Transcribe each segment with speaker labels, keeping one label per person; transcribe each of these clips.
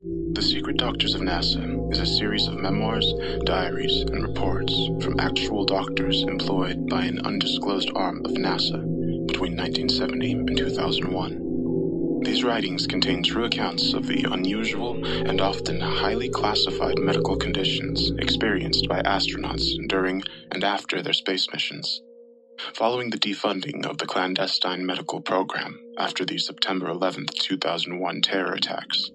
Speaker 1: The Secret Doctors of NASA is a series of memoirs, diaries, and reports from actual doctors employed by an undisclosed arm of NASA between 1970 and 2001. These writings contain true accounts of the unusual and often highly classified medical conditions experienced by astronauts during and after their space missions. Following the defunding of the clandestine medical program after the September 11, 2001 terror attacks,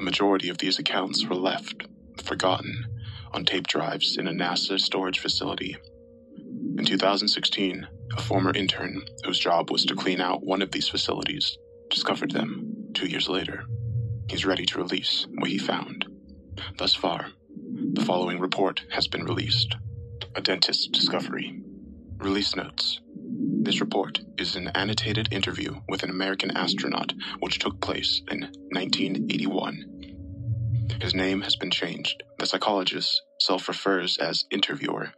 Speaker 1: a majority of these accounts were left, forgotten, on tape drives in a NASA storage facility. In 2016, a former intern whose job was to clean out one of these facilities discovered them two years later. He's ready to release what he found. Thus far, the following report has been released A Dentist's Discovery. Release notes. This report is an annotated interview with an American astronaut which took place in 1981. His name has been changed. The psychologist self refers as interviewer.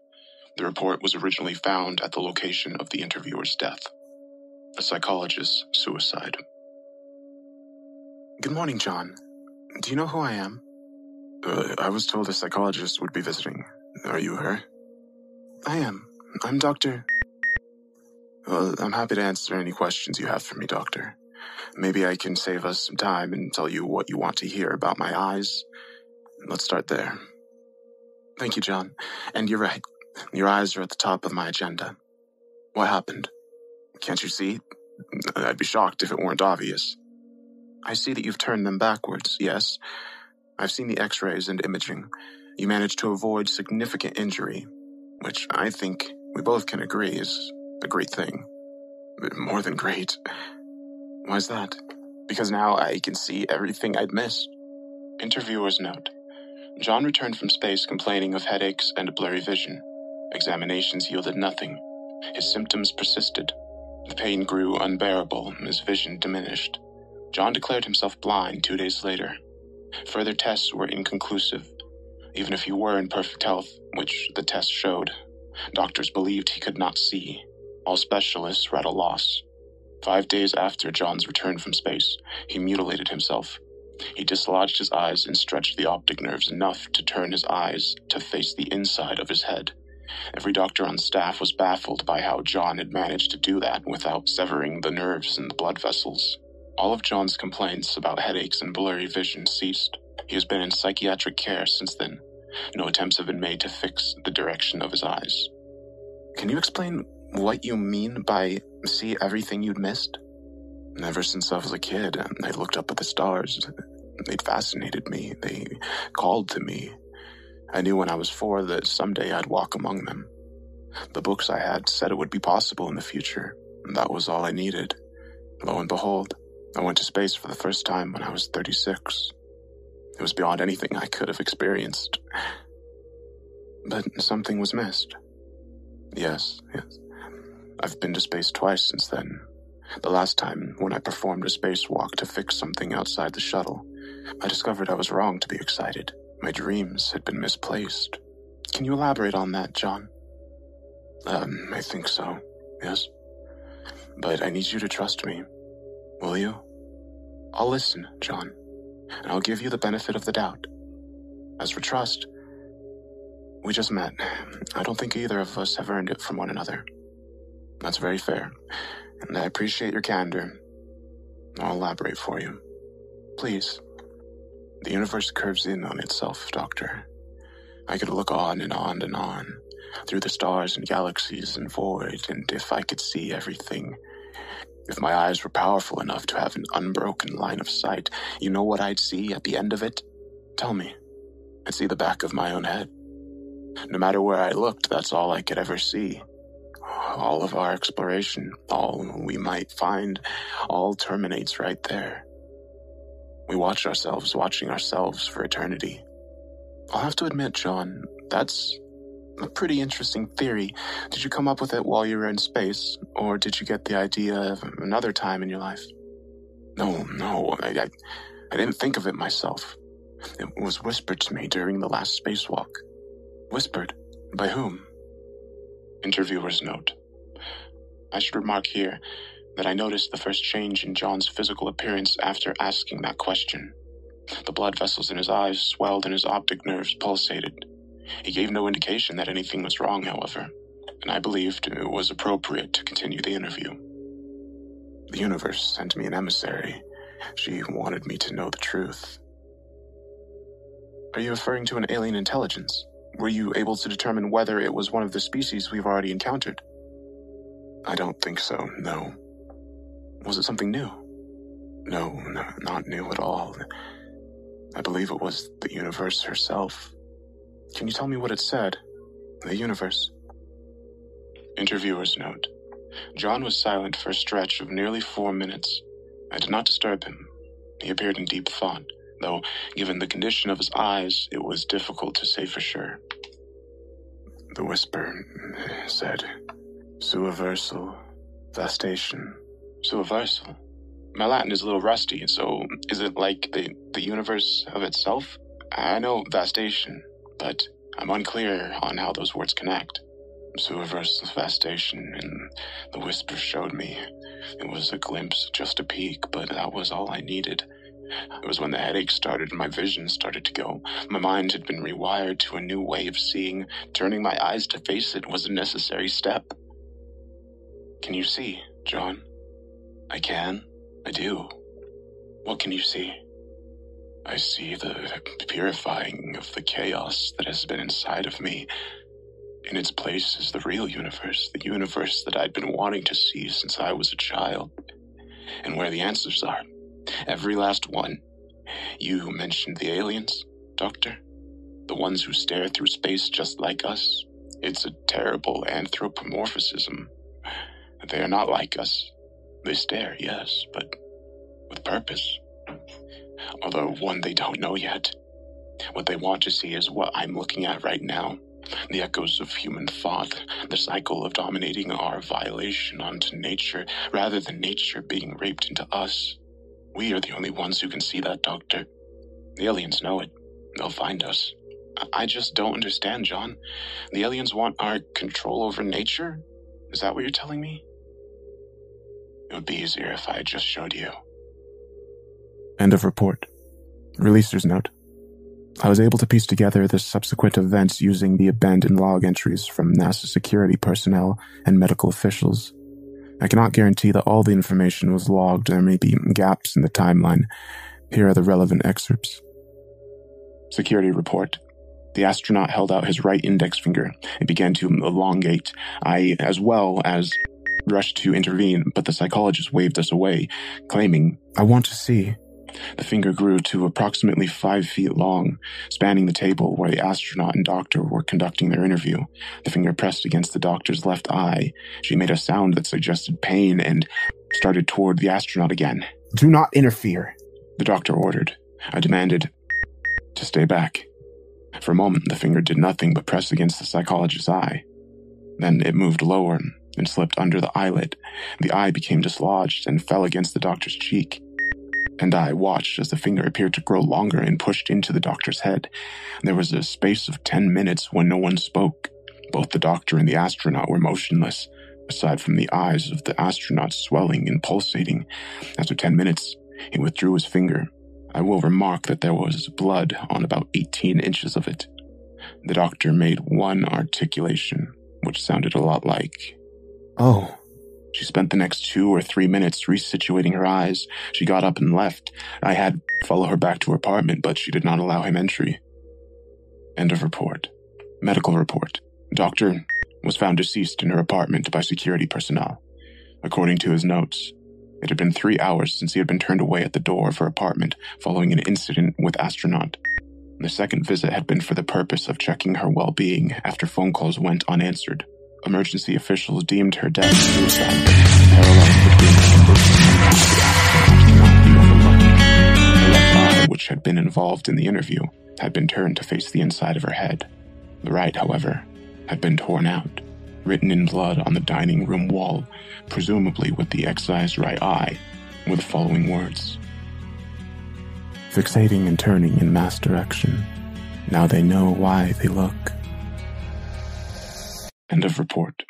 Speaker 1: The report was originally found at the location of the interviewer's death. A psychologist's suicide. Good morning, John. Do you know who I am? Uh, I was told a psychologist would be visiting. Are you her? I am. I'm Dr. Well, I'm happy to answer any questions you have for me, Doctor. Maybe I can save us some time and tell you what you want to hear about my eyes. Let's start there. Thank you, John. And you're right. Your eyes are at the top of my agenda. What happened? Can't you see? I'd be shocked if it weren't obvious. I see that you've turned them backwards, yes. I've seen the x rays and imaging. You managed to avoid significant injury, which I think we both can agree is a great thing. More than great. Why's that? Because now I can see everything I'd missed. Interviewer's note. John returned from space complaining of headaches and blurry vision. Examinations yielded nothing. His symptoms persisted. The pain grew unbearable, his vision diminished. John declared himself blind two days later. Further tests were inconclusive. Even if he were in perfect health, which the tests showed, doctors believed he could not see. All specialists were at a loss. Five days after John's return from space, he mutilated himself. He dislodged his eyes and stretched the optic nerves enough to turn his eyes to face the inside of his head. Every doctor on staff was baffled by how John had managed to do that without severing the nerves and the blood vessels. All of John's complaints about headaches and blurry vision ceased. He has been in psychiatric care since then. No attempts have been made to fix the direction of his eyes. Can you explain what you mean by see everything you'd missed? Ever since I was a kid, I looked up at the stars. They'd fascinated me. They called to me. I knew when I was four that someday I'd walk among them. The books I had said it would be possible in the future, that was all I needed. Lo and behold, I went to space for the first time when I was 36. It was beyond anything I could have experienced. But something was missed. Yes, yes. I've been to space twice since then. The last time, when I performed a spacewalk to fix something outside the shuttle, I discovered I was wrong to be excited. My dreams had been misplaced. Can you elaborate on that, John? Um, I think so, yes. But I need you to trust me. Will you? I'll listen, John, and I'll give you the benefit of the doubt. As for trust, we just met. I don't think either of us have earned it from one another. That's very fair, and I appreciate your candor. I'll elaborate for you. Please. The universe curves in on itself, Doctor. I could look on and on and on, through the stars and galaxies and void, and if I could see everything, if my eyes were powerful enough to have an unbroken line of sight, you know what I'd see at the end of it? Tell me. I'd see the back of my own head. No matter where I looked, that's all I could ever see all of our exploration, all we might find, all terminates right there. We watch ourselves watching ourselves for eternity. I'll have to admit, John, that's a pretty interesting theory. Did you come up with it while you were in space, or did you get the idea another time in your life? No, no, I, I, I didn't think of it myself. It was whispered to me during the last spacewalk. Whispered? By whom? Interviewer's note. I should remark here that I noticed the first change in John's physical appearance after asking that question. The blood vessels in his eyes swelled and his optic nerves pulsated. He gave no indication that anything was wrong, however, and I believed it was appropriate to continue the interview. The universe sent me an emissary. She wanted me to know the truth. Are you referring to an alien intelligence? Were you able to determine whether it was one of the species we've already encountered? I don't think so, no. Was it something new? No, no, not new at all. I believe it was the universe herself. Can you tell me what it said? The universe. Interviewer's note. John was silent for a stretch of nearly four minutes. I did not disturb him. He appeared in deep thought, though, given the condition of his eyes, it was difficult to say for sure. The whisper said, Suaversal Vastation. Suaversal? My Latin is a little rusty, so is it like the, the universe of itself? I know vastation, but I'm unclear on how those words connect. Suaversal vastation, and the whisper showed me. It was a glimpse, just a peek, but that was all I needed. It was when the headache started and my vision started to go. My mind had been rewired to a new way of seeing. Turning my eyes to face it was a necessary step. Can you see, John? I can. I do. What can you see? I see the purifying of the chaos that has been inside of me. In its place is the real universe, the universe that I'd been wanting to see since I was a child. And where the answers are. Every last one. You mentioned the aliens, Doctor? The ones who stare through space just like us? It's a terrible anthropomorphism. They are not like us. They stare, yes, but with purpose. Although one they don't know yet. What they want to see is what I'm looking at right now. The echoes of human thought, the cycle of dominating our violation onto nature, rather than nature being raped into us. We are the only ones who can see that, Doctor. The aliens know it. They'll find us. I just don't understand, John. The aliens want our control over nature? Is that what you're telling me? It would be easier if I just showed you. End of report. Releaser's note. I was able to piece together the subsequent events using the abandoned log entries from NASA security personnel and medical officials. I cannot guarantee that all the information was logged. There may be gaps in the timeline. Here are the relevant excerpts. Security report. The astronaut held out his right index finger and began to elongate. I, as well as rushed to intervene, but the psychologist waved us away, claiming, I want to see. The finger grew to approximately five feet long, spanning the table where the astronaut and doctor were conducting their interview. The finger pressed against the doctor's left eye. She made a sound that suggested pain and started toward the astronaut again.
Speaker 2: Do not interfere,
Speaker 1: the doctor ordered. I demanded to stay back. For a moment, the finger did nothing but press against the psychologist's eye. Then it moved lower and slipped under the eyelid. The eye became dislodged and fell against the doctor's cheek. And I watched as the finger appeared to grow longer and pushed into the doctor's head. There was a space of ten minutes when no one spoke. Both the doctor and the astronaut were motionless, aside from the eyes of the astronaut swelling and pulsating. After ten minutes, he withdrew his finger. I will remark that there was blood on about 18 inches of it. The doctor made one articulation, which sounded a lot like
Speaker 2: Oh.
Speaker 1: She spent the next two or three minutes resituating her eyes. She got up and left. I had follow her back to her apartment, but she did not allow him entry. End of report. Medical report. Doctor was found deceased in her apartment by security personnel. According to his notes, it had been three hours since he had been turned away at the door of her apartment following an incident with astronaut. The second visit had been for the purpose of checking her well-being after phone calls went unanswered emergency officials deemed her death suicide, which had been involved in the interview, had been turned to face the inside of her head. The right, however, had been torn out, written in blood on the dining room wall, presumably with the excised right eye, were the following words. Fixating and turning in mass direction. Now they know why they look. End of report.